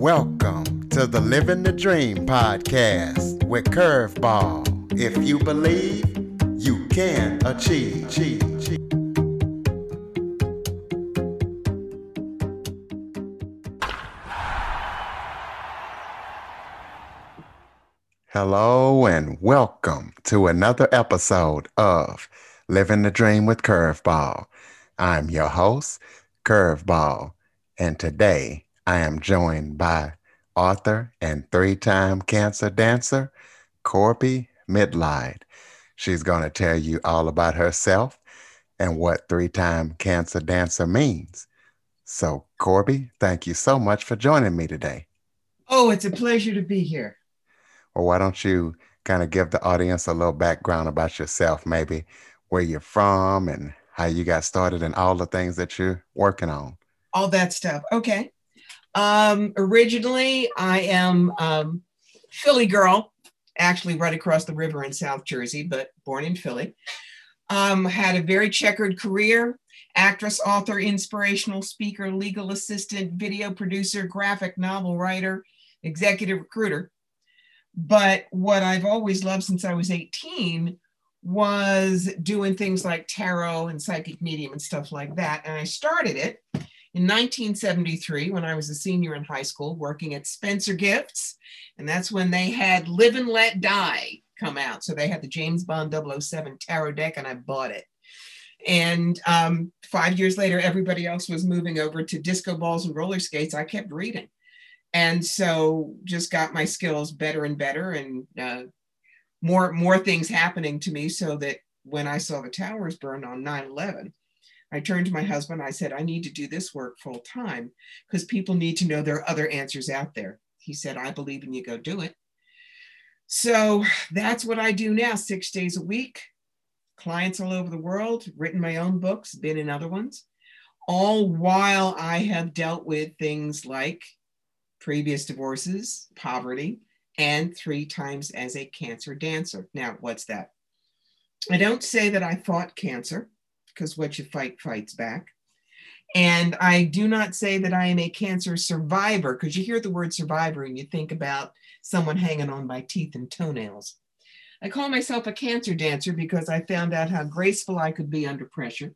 Welcome to the Living the Dream podcast with Curveball. If you believe, you can achieve. Hello and welcome to another episode of Living the Dream with Curveball. I'm your host, Curveball, and today I am joined by author and three time cancer dancer, Corbie Mitleid. She's going to tell you all about herself and what three time cancer dancer means. So, Corbie, thank you so much for joining me today. Oh, it's a pleasure to be here. Well, why don't you kind of give the audience a little background about yourself, maybe where you're from and how you got started and all the things that you're working on? All that stuff. Okay. Um, originally, I am um, Philly girl, actually right across the river in South Jersey, but born in Philly. Um, had a very checkered career actress, author, inspirational speaker, legal assistant, video producer, graphic novel writer, executive recruiter. But what I've always loved since I was 18 was doing things like tarot and psychic medium and stuff like that. And I started it in 1973 when I was a senior in high school working at Spencer Gifts. And that's when they had Live and Let Die come out. So they had the James Bond 007 tarot deck, and I bought it. And um, five years later, everybody else was moving over to disco balls and roller skates. I kept reading. And so just got my skills better and better and uh, more, more things happening to me so that when I saw the towers burn on 9 11, I turned to my husband. I said, I need to do this work full time because people need to know there are other answers out there. He said, I believe in you, go do it. So that's what I do now, six days a week. Clients all over the world, written my own books, been in other ones, all while I have dealt with things like previous divorces, poverty, and three times as a cancer dancer. Now, what's that? I don't say that I fought cancer because what you fight fights back. And I do not say that I am a cancer survivor because you hear the word survivor and you think about someone hanging on by teeth and toenails. I call myself a cancer dancer because I found out how graceful I could be under pressure.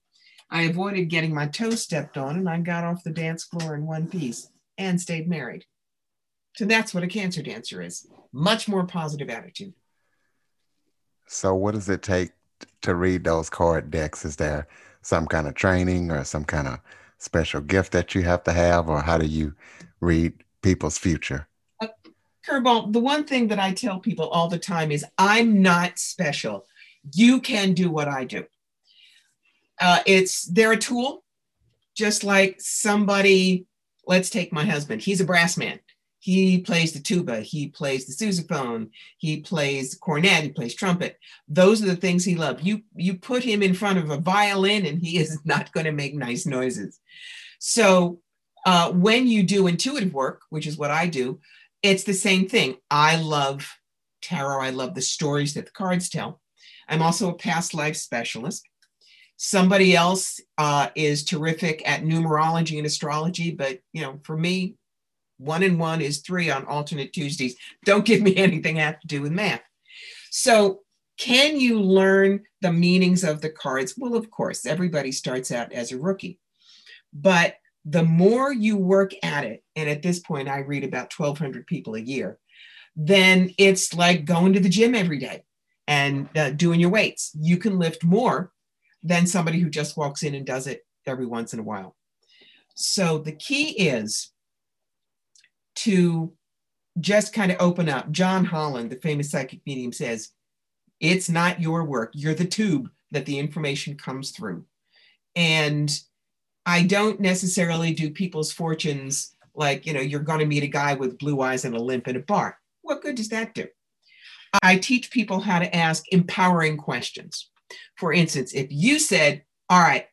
I avoided getting my toes stepped on and I got off the dance floor in one piece and stayed married. So that's what a cancer dancer is much more positive attitude. So, what does it take to read those card decks? Is there some kind of training or some kind of special gift that you have to have, or how do you read people's future? Uh, Curveball, the one thing that I tell people all the time is I'm not special. You can do what I do. Uh, it's they're a tool, just like somebody. Let's take my husband. He's a brass man. He plays the tuba, he plays the sousaphone, he plays cornet, he plays trumpet. Those are the things he loved. You you put him in front of a violin and he is not going to make nice noises. So uh, when you do intuitive work, which is what I do, it's the same thing. I love tarot. I love the stories that the cards tell. I'm also a past life specialist. Somebody else uh, is terrific at numerology and astrology, but you know, for me, one and one is three on alternate Tuesdays. Don't give me anything have to do with math. So, can you learn the meanings of the cards? Well, of course, everybody starts out as a rookie. But the more you work at it, and at this point, I read about 1,200 people a year, then it's like going to the gym every day and uh, doing your weights. You can lift more than somebody who just walks in and does it every once in a while. So the key is to just kind of open up. John Holland, the famous psychic medium, says, It's not your work. You're the tube that the information comes through. And I don't necessarily do people's fortunes like, you know, you're going to meet a guy with blue eyes and a limp in a bar. What good does that do? I teach people how to ask empowering questions. For instance, if you said, All right,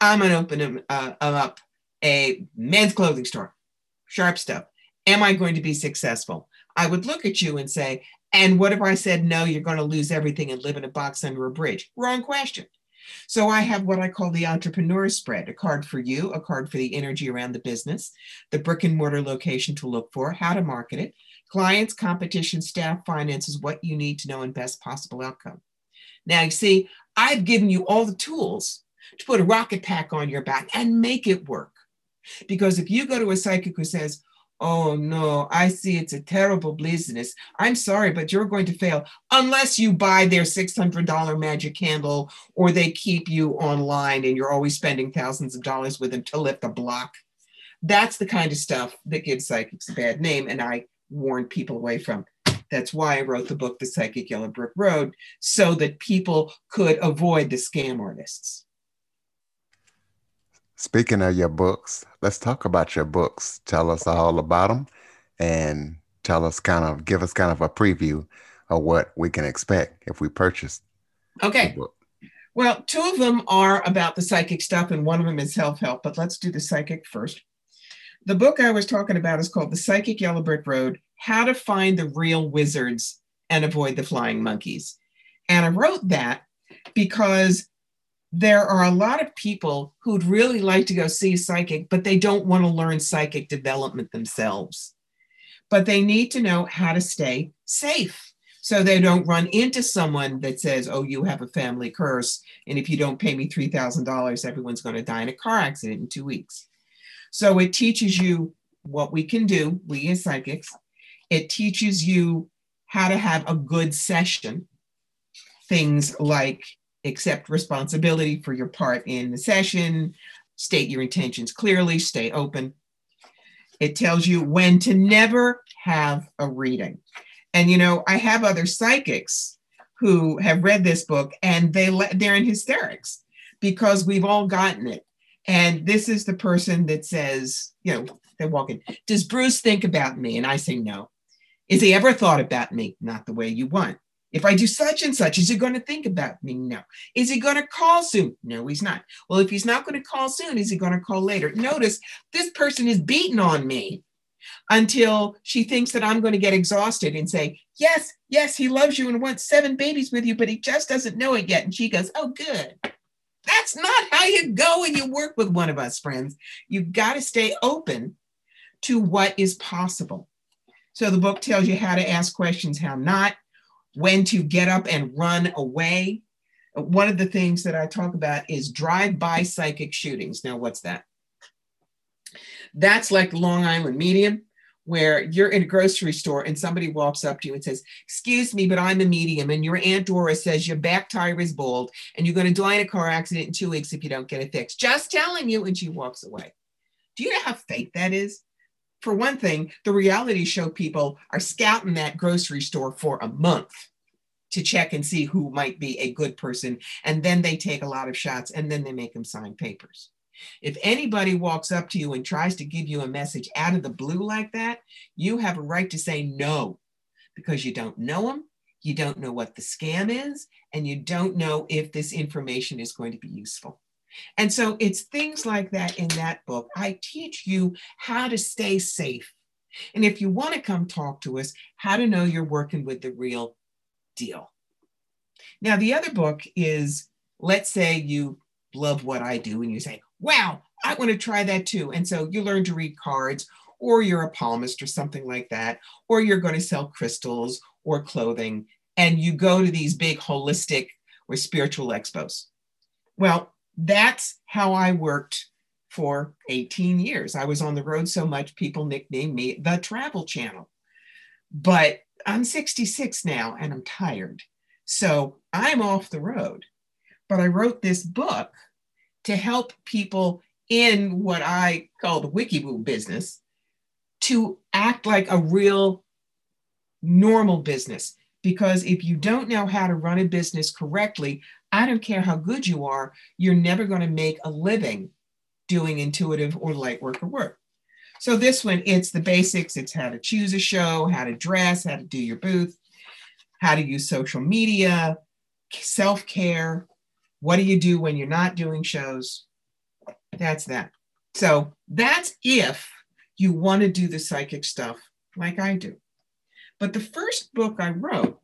I'm going to open uh, up a men's clothing store, sharp stuff. Am I going to be successful? I would look at you and say, and what if I said, no, you're going to lose everything and live in a box under a bridge? Wrong question. So I have what I call the entrepreneur spread, a card for you, a card for the energy around the business, the brick and mortar location to look for, how to market it, clients, competition, staff, finances, what you need to know and best possible outcome. Now you see, I've given you all the tools to put a rocket pack on your back and make it work. Because if you go to a psychic who says, Oh no, I see it's a terrible business. I'm sorry, but you're going to fail unless you buy their $600 magic candle or they keep you online and you're always spending thousands of dollars with them to lift a block. That's the kind of stuff that gives psychics a bad name. And I warn people away from. That's why I wrote the book, The Psychic Yellow Brick Road, so that people could avoid the scam artists. Speaking of your books, let's talk about your books. Tell us all about them and tell us kind of, give us kind of a preview of what we can expect if we purchase. Okay. Well, two of them are about the psychic stuff, and one of them is self help, but let's do the psychic first. The book I was talking about is called The Psychic Yellow Brick Road How to Find the Real Wizards and Avoid the Flying Monkeys. And I wrote that because there are a lot of people who'd really like to go see a psychic, but they don't want to learn psychic development themselves. But they need to know how to stay safe so they don't run into someone that says, Oh, you have a family curse. And if you don't pay me $3,000, everyone's going to die in a car accident in two weeks. So it teaches you what we can do, we as psychics. It teaches you how to have a good session. Things like accept responsibility for your part in the session, state your intentions clearly, stay open. It tells you when to never have a reading. And you know, I have other psychics who have read this book and they they're in hysterics because we've all gotten it. And this is the person that says, you know, they walk in, does Bruce think about me? And I say no. Is he ever thought about me? Not the way you want. If I do such and such, is he going to think about me? No. Is he going to call soon? No, he's not. Well, if he's not going to call soon, is he going to call later? Notice this person is beating on me until she thinks that I'm going to get exhausted and say, Yes, yes, he loves you and wants seven babies with you, but he just doesn't know it yet. And she goes, Oh, good. That's not how you go when you work with one of us, friends. You've got to stay open to what is possible. So the book tells you how to ask questions, how not, when to get up and run away. One of the things that I talk about is drive by psychic shootings. Now, what's that? That's like Long Island Medium, where you're in a grocery store and somebody walks up to you and says, Excuse me, but I'm a medium. And your Aunt Dora says your back tire is bald and you're going to die in a car accident in two weeks if you don't get it fixed. Just telling you. And she walks away. Do you know how fake that is? For one thing, the reality show people are scouting that grocery store for a month to check and see who might be a good person. And then they take a lot of shots and then they make them sign papers. If anybody walks up to you and tries to give you a message out of the blue like that, you have a right to say no because you don't know them, you don't know what the scam is, and you don't know if this information is going to be useful. And so it's things like that in that book. I teach you how to stay safe. And if you want to come talk to us, how to know you're working with the real deal. Now, the other book is let's say you love what I do and you say, wow, I want to try that too. And so you learn to read cards, or you're a palmist or something like that, or you're going to sell crystals or clothing, and you go to these big holistic or spiritual expos. Well, that's how I worked for 18 years. I was on the road so much, people nicknamed me the Travel Channel. But I'm 66 now and I'm tired. So I'm off the road. But I wrote this book to help people in what I call the Wiki Wikiboo business to act like a real normal business. Because if you don't know how to run a business correctly, I don't care how good you are, you're never going to make a living doing intuitive or light work or work. So this one, it's the basics. It's how to choose a show, how to dress, how to do your booth, how to use social media, self-care. What do you do when you're not doing shows? That's that. So that's if you want to do the psychic stuff like I do. But the first book I wrote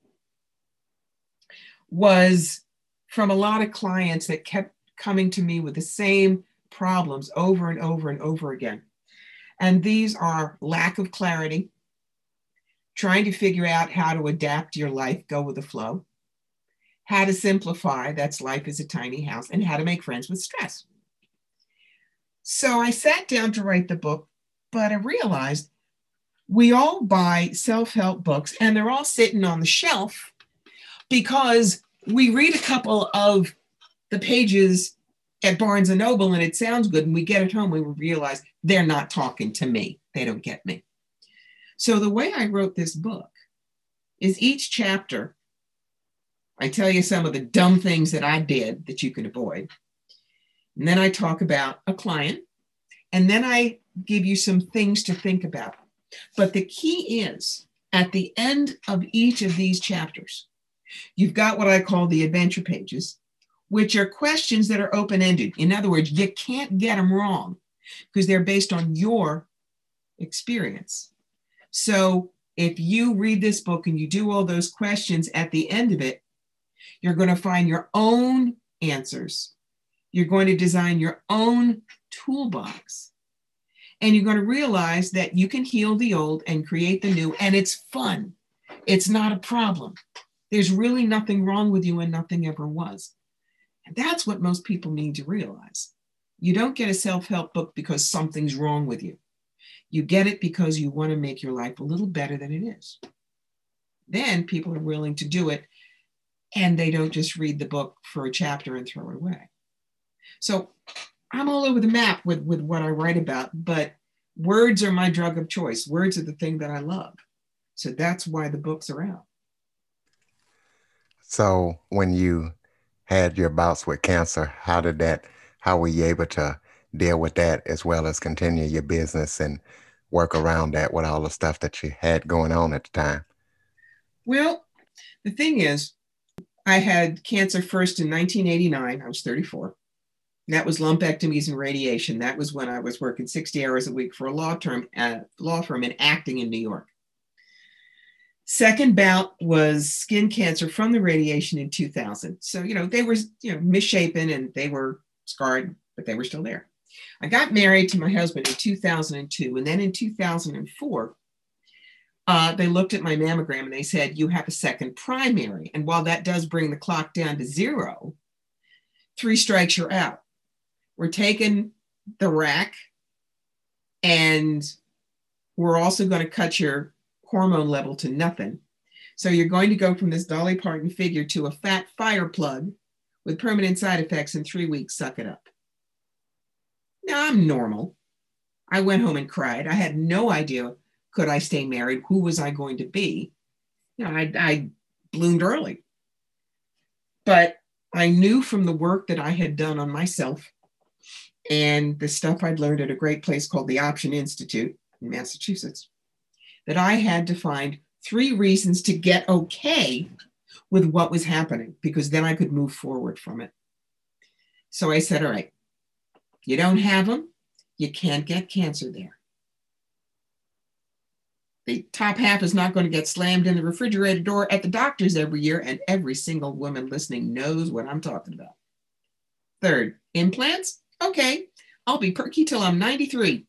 was from a lot of clients that kept coming to me with the same problems over and over and over again. And these are lack of clarity, trying to figure out how to adapt your life, go with the flow, how to simplify, that's life is a tiny house, and how to make friends with stress. So I sat down to write the book, but I realized we all buy self help books and they're all sitting on the shelf because we read a couple of the pages at Barnes and Noble and it sounds good. And we get it home, we realize they're not talking to me. They don't get me. So the way I wrote this book is each chapter, I tell you some of the dumb things that I did that you can avoid. And then I talk about a client. And then I give you some things to think about. But the key is at the end of each of these chapters, you've got what I call the adventure pages which are questions that are open ended. In other words, you can't get them wrong because they're based on your experience. So if you read this book and you do all those questions at the end of it, you're going to find your own answers. You're going to design your own toolbox. And you're going to realize that you can heal the old and create the new, and it's fun. It's not a problem. There's really nothing wrong with you, and nothing ever was. And That's what most people need to realize. You don't get a self help book because something's wrong with you. You get it because you want to make your life a little better than it is. Then people are willing to do it and they don't just read the book for a chapter and throw it away. So I'm all over the map with, with what I write about, but words are my drug of choice. Words are the thing that I love. So that's why the books are out. So when you had your bouts with cancer, how did that, how were you able to deal with that as well as continue your business and work around that with all the stuff that you had going on at the time? Well, the thing is, I had cancer first in 1989. I was 34. That was lumpectomies and radiation. That was when I was working 60 hours a week for a law term, uh, law firm and acting in New York. Second bout was skin cancer from the radiation in 2000. So, you know, they were, you know, misshapen and they were scarred, but they were still there. I got married to my husband in 2002. And then in 2004, uh, they looked at my mammogram and they said, You have a second primary. And while that does bring the clock down to zero, three strikes, you're out. We're taking the rack and we're also going to cut your hormone level to nothing. So you're going to go from this Dolly Parton figure to a fat fire plug with permanent side effects in three weeks. Suck it up. Now I'm normal. I went home and cried. I had no idea could I stay married? Who was I going to be? You know, I, I bloomed early. But I knew from the work that I had done on myself and the stuff I'd learned at a great place called the Option Institute in Massachusetts that I had to find three reasons to get okay with what was happening because then I could move forward from it. So I said, All right, you don't have them, you can't get cancer there. The top half is not going to get slammed in the refrigerator door at the doctor's every year, and every single woman listening knows what I'm talking about. Third, implants? Okay, I'll be perky till I'm 93.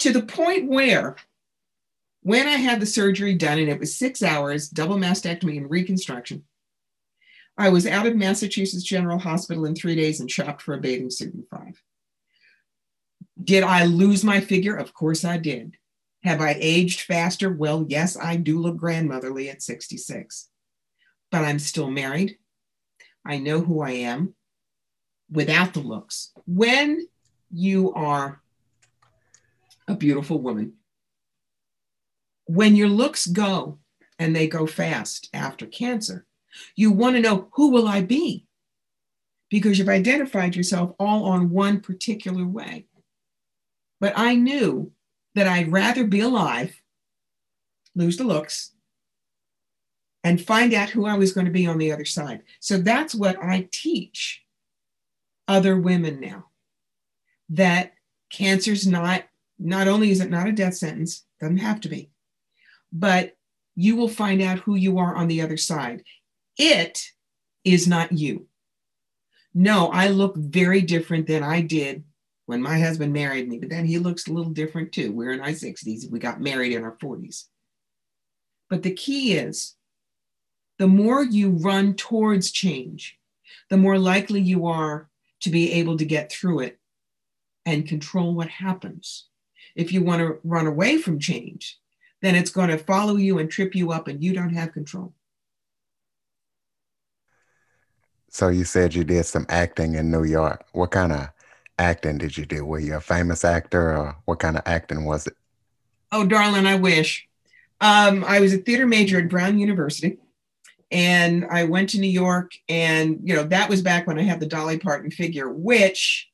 To the point where when I had the surgery done, and it was six hours, double mastectomy and reconstruction, I was out of Massachusetts General Hospital in three days and shopped for a bathing suit in five. Did I lose my figure? Of course I did. Have I aged faster? Well, yes, I do look grandmotherly at 66. But I'm still married. I know who I am without the looks. When you are a beautiful woman, when your looks go and they go fast after cancer, you want to know who will I be? Because you've identified yourself all on one particular way. But I knew that I'd rather be alive, lose the looks, and find out who I was going to be on the other side. So that's what I teach other women now that cancer's not, not only is it not a death sentence, doesn't have to be, but you will find out who you are on the other side. It is not you. no, I look very different than I did when my husband married me, but then he looks a little different too. We're in our 60s, we got married in our 40s. But the key is the more you run towards change, the more likely you are to be able to get through it and control what happens. If you want to run away from change, then it's going to follow you and trip you up, and you don't have control. So you said you did some acting in New York. What kind of acting did you do? Were you a famous actor, or what kind of acting was it? Oh, darling, I wish. Um, I was a theater major at Brown University, and I went to New York, and you know that was back when I had the Dolly Parton figure, which,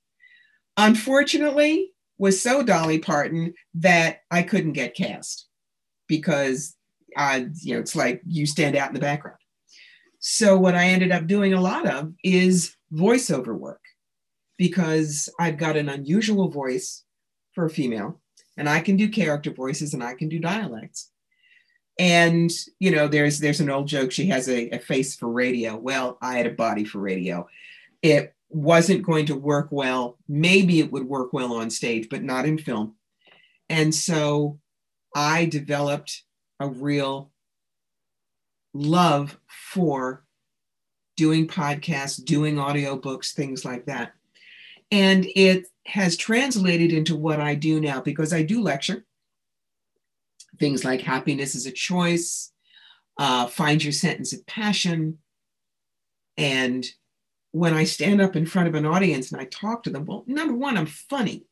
unfortunately, was so Dolly Parton that I couldn't get cast because, uh, you know, it's like you stand out in the background. So what I ended up doing a lot of is voiceover work because I've got an unusual voice for a female and I can do character voices and I can do dialects. And you know, there's there's an old joke. She has a, a face for radio. Well, I had a body for radio. It wasn't going to work well. Maybe it would work well on stage, but not in film. And so I developed a real love for doing podcasts, doing audiobooks, things like that. And it has translated into what I do now because I do lecture. Things like happiness is a choice, uh, find your sentence of passion. And when I stand up in front of an audience and I talk to them, well, number one, I'm funny.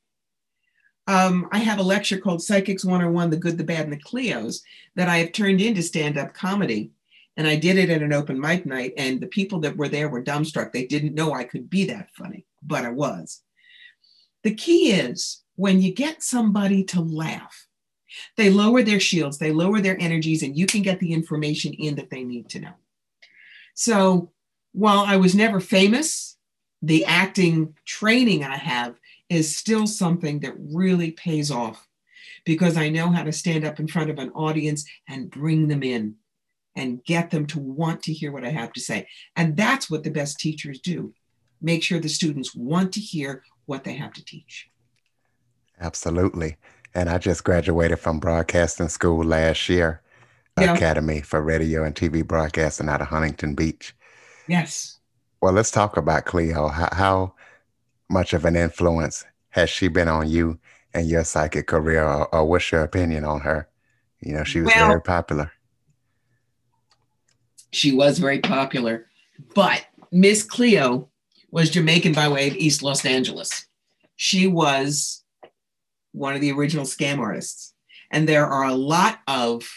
Um, I have a lecture called Psychics 101 The Good, the Bad, and the Cleos that I have turned into stand up comedy and I did it at an open mic night, and the people that were there were dumbstruck. They didn't know I could be that funny, but I was. The key is when you get somebody to laugh, they lower their shields, they lower their energies, and you can get the information in that they need to know. So while I was never famous, the acting training I have is still something that really pays off because I know how to stand up in front of an audience and bring them in and get them to want to hear what I have to say. And that's what the best teachers do make sure the students want to hear what they have to teach. Absolutely. And I just graduated from broadcasting school last year, yeah. Academy for Radio and TV Broadcasting out of Huntington Beach. Yes. Well, let's talk about Cleo. How, how much of an influence has she been on you and your psychic career, or, or what's your opinion on her? You know, she was well, very popular she was very popular. But Miss Cleo was Jamaican by way of East Los Angeles. She was one of the original scam artists. And there are a lot of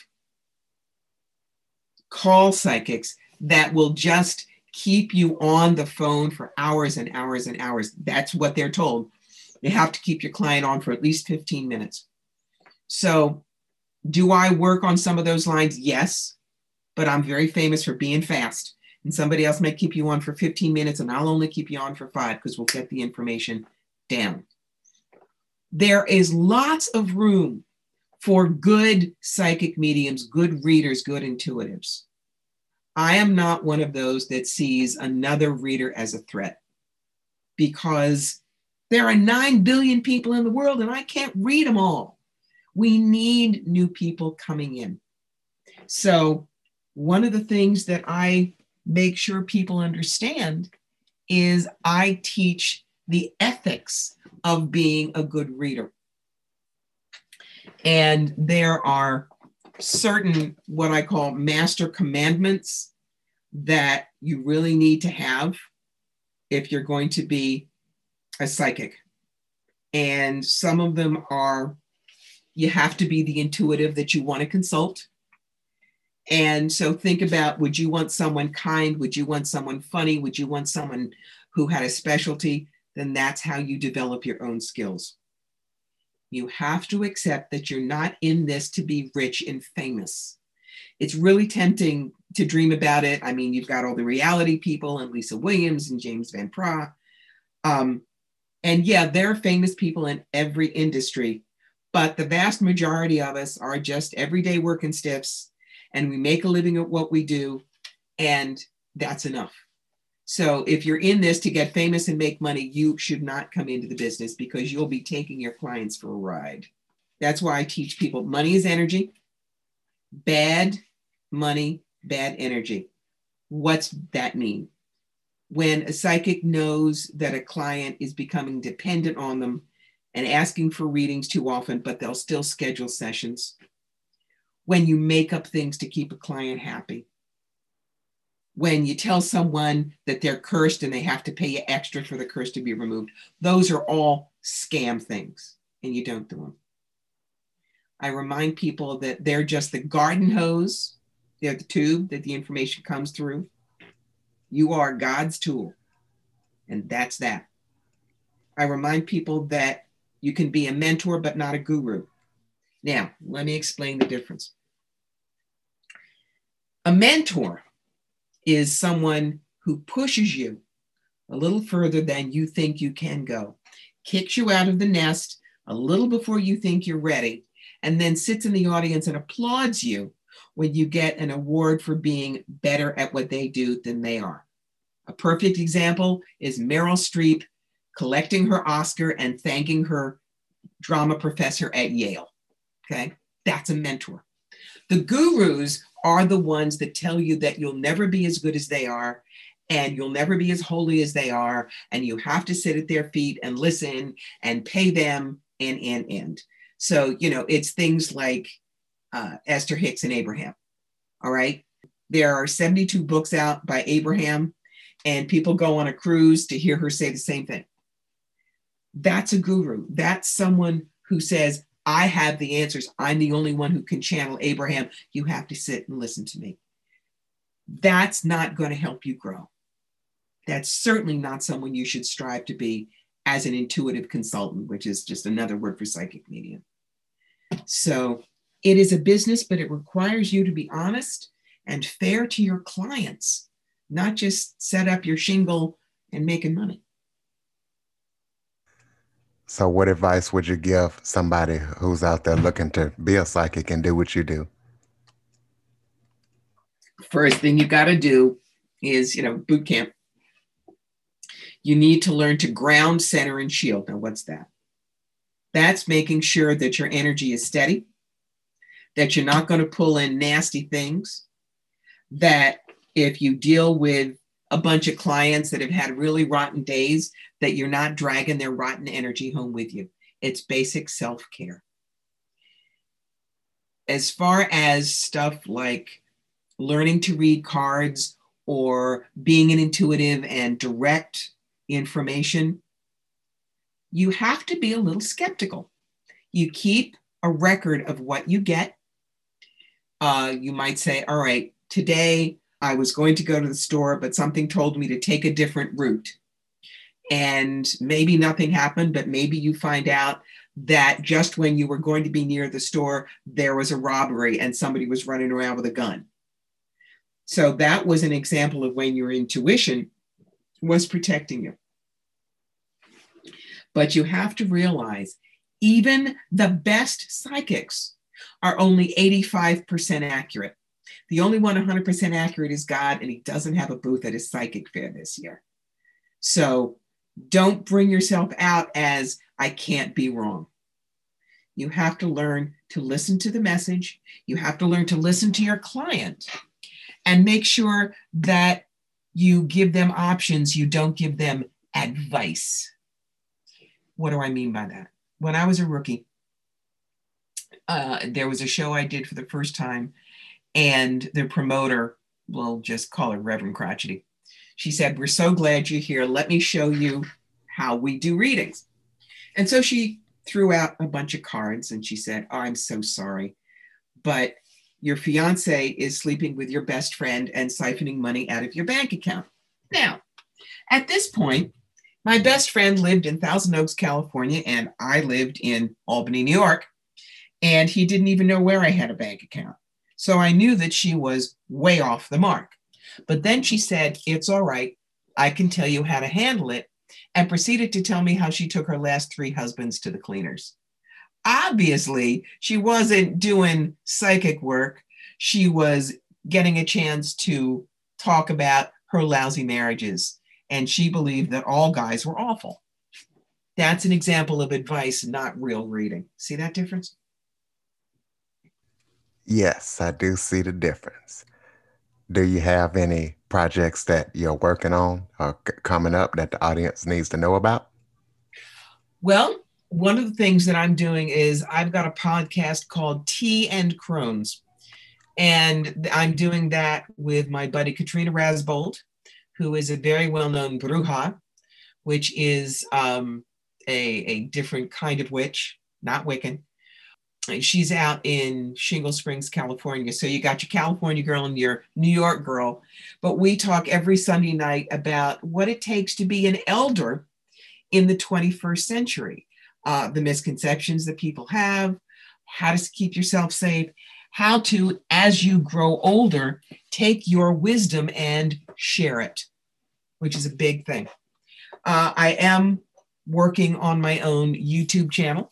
call psychics that will just keep you on the phone for hours and hours and hours. That's what they're told. You have to keep your client on for at least 15 minutes. So, do I work on some of those lines? Yes but I'm very famous for being fast. And somebody else may keep you on for 15 minutes, and I'll only keep you on for five because we'll get the information down. There is lots of room for good psychic mediums, good readers, good intuitives. I am not one of those that sees another reader as a threat because there are 9 billion people in the world and I can't read them all. We need new people coming in. So one of the things that I make sure people understand is I teach the ethics of being a good reader. And there are certain what I call master commandments that you really need to have if you're going to be a psychic. And some of them are you have to be the intuitive that you want to consult. And so think about would you want someone kind? Would you want someone funny? Would you want someone who had a specialty? Then that's how you develop your own skills. You have to accept that you're not in this to be rich and famous. It's really tempting to dream about it. I mean, you've got all the reality people and Lisa Williams and James Van Praagh. Um, and yeah, there are famous people in every industry, but the vast majority of us are just everyday working stiffs and we make a living at what we do, and that's enough. So if you're in this to get famous and make money, you should not come into the business because you'll be taking your clients for a ride. That's why I teach people money is energy, bad money, bad energy. What's that mean? When a psychic knows that a client is becoming dependent on them and asking for readings too often, but they'll still schedule sessions. When you make up things to keep a client happy when you tell someone that they're cursed and they have to pay you extra for the curse to be removed. Those are all scam things, and you don't do them. I remind people that they're just the garden hose, they're the tube that the information comes through. You are God's tool, and that's that. I remind people that you can be a mentor, but not a guru. Now, let me explain the difference. A mentor is someone who pushes you a little further than you think you can go, kicks you out of the nest a little before you think you're ready, and then sits in the audience and applauds you when you get an award for being better at what they do than they are. A perfect example is Meryl Streep collecting her Oscar and thanking her drama professor at Yale. Okay, that's a mentor. The gurus are the ones that tell you that you'll never be as good as they are and you'll never be as holy as they are and you have to sit at their feet and listen and pay them and and and so you know it's things like uh, esther hicks and abraham all right? There are 72 books out by abraham and people go on a cruise to hear her say the same thing. That's a guru. That's someone who says I have the answers. I'm the only one who can channel Abraham. You have to sit and listen to me. That's not going to help you grow. That's certainly not someone you should strive to be as an intuitive consultant, which is just another word for psychic medium. So it is a business, but it requires you to be honest and fair to your clients, not just set up your shingle and making money. So, what advice would you give somebody who's out there looking to be a psychic and do what you do? First thing you got to do is, you know, boot camp. You need to learn to ground, center, and shield. Now, what's that? That's making sure that your energy is steady, that you're not going to pull in nasty things, that if you deal with a bunch of clients that have had really rotten days that you're not dragging their rotten energy home with you. It's basic self care. As far as stuff like learning to read cards or being an intuitive and direct information, you have to be a little skeptical. You keep a record of what you get. Uh, you might say, all right, today I was going to go to the store, but something told me to take a different route. And maybe nothing happened, but maybe you find out that just when you were going to be near the store, there was a robbery and somebody was running around with a gun. So that was an example of when your intuition was protecting you. But you have to realize even the best psychics are only 85% accurate. The only one 100% accurate is God, and he doesn't have a booth at his psychic fair this year. So don't bring yourself out as I can't be wrong. You have to learn to listen to the message. You have to learn to listen to your client and make sure that you give them options. You don't give them advice. What do I mean by that? When I was a rookie, uh, there was a show I did for the first time and the promoter, we'll just call her Reverend Crotchety, she said, We're so glad you're here. Let me show you how we do readings. And so she threw out a bunch of cards and she said, oh, I'm so sorry, but your fiance is sleeping with your best friend and siphoning money out of your bank account. Now, at this point, my best friend lived in Thousand Oaks, California, and I lived in Albany, New York. And he didn't even know where I had a bank account. So I knew that she was way off the mark. But then she said, It's all right. I can tell you how to handle it, and proceeded to tell me how she took her last three husbands to the cleaners. Obviously, she wasn't doing psychic work. She was getting a chance to talk about her lousy marriages. And she believed that all guys were awful. That's an example of advice, not real reading. See that difference? Yes, I do see the difference. Do you have any projects that you're working on or c- coming up that the audience needs to know about? Well, one of the things that I'm doing is I've got a podcast called Tea and Crones. And I'm doing that with my buddy Katrina Rasbold, who is a very well known bruja, which is um, a, a different kind of witch, not Wiccan. She's out in Shingle Springs, California. So you got your California girl and your New York girl. But we talk every Sunday night about what it takes to be an elder in the 21st century, uh, the misconceptions that people have, how to keep yourself safe, how to, as you grow older, take your wisdom and share it, which is a big thing. Uh, I am working on my own YouTube channel,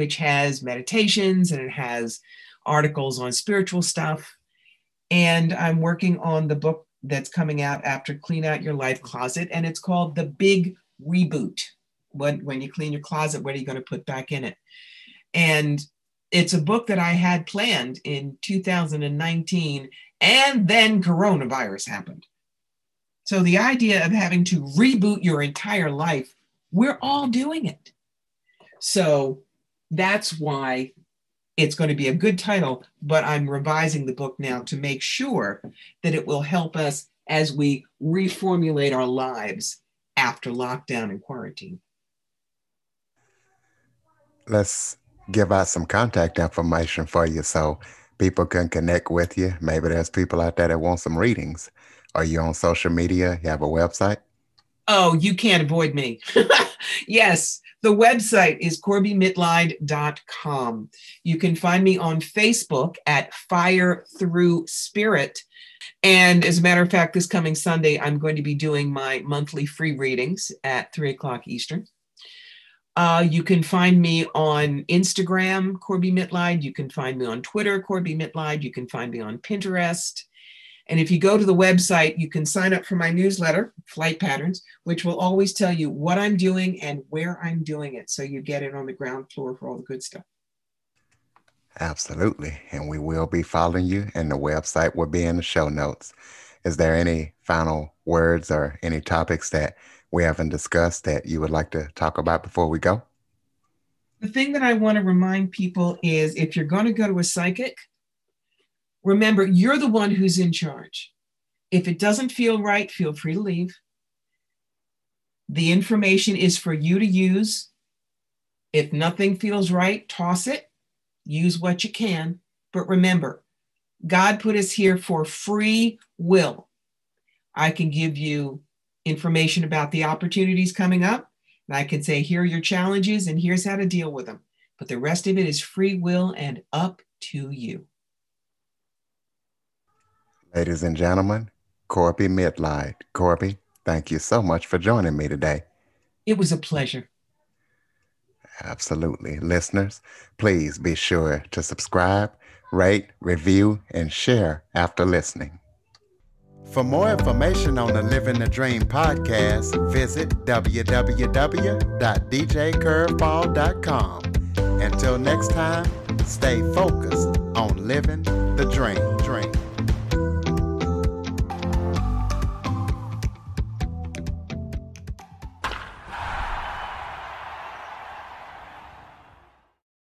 which has meditations and it has articles on spiritual stuff. And I'm working on the book that's coming out after Clean Out Your Life Closet, and it's called The Big Reboot. When, when you clean your closet, what are you going to put back in it? And it's a book that I had planned in 2019, and then coronavirus happened. So the idea of having to reboot your entire life we're all doing it. So that's why it's going to be a good title, but I'm revising the book now to make sure that it will help us as we reformulate our lives after lockdown and quarantine. Let's give out some contact information for you so people can connect with you. Maybe there's people out there that want some readings. Are you on social media? You have a website? Oh, you can't avoid me. yes, the website is corbiemitleid.com. You can find me on Facebook at Fire Through Spirit. And as a matter of fact, this coming Sunday, I'm going to be doing my monthly free readings at three o'clock Eastern. Uh, you can find me on Instagram, Corbie Mitleid. You can find me on Twitter, Corbie Mitleid. You can find me on Pinterest. And if you go to the website, you can sign up for my newsletter, Flight Patterns, which will always tell you what I'm doing and where I'm doing it. So you get it on the ground floor for all the good stuff. Absolutely. And we will be following you, and the website will be in the show notes. Is there any final words or any topics that we haven't discussed that you would like to talk about before we go? The thing that I want to remind people is if you're going to go to a psychic, Remember, you're the one who's in charge. If it doesn't feel right, feel free to leave. The information is for you to use. If nothing feels right, toss it. Use what you can. But remember, God put us here for free will. I can give you information about the opportunities coming up. And I can say, here are your challenges, and here's how to deal with them. But the rest of it is free will and up to you. Ladies and gentlemen, Corbie Mitleid. Corbie, thank you so much for joining me today. It was a pleasure. Absolutely. Listeners, please be sure to subscribe, rate, review, and share after listening. For more information on the Living the Dream podcast, visit www.djcurveball.com. Until next time, stay focused on living the dream.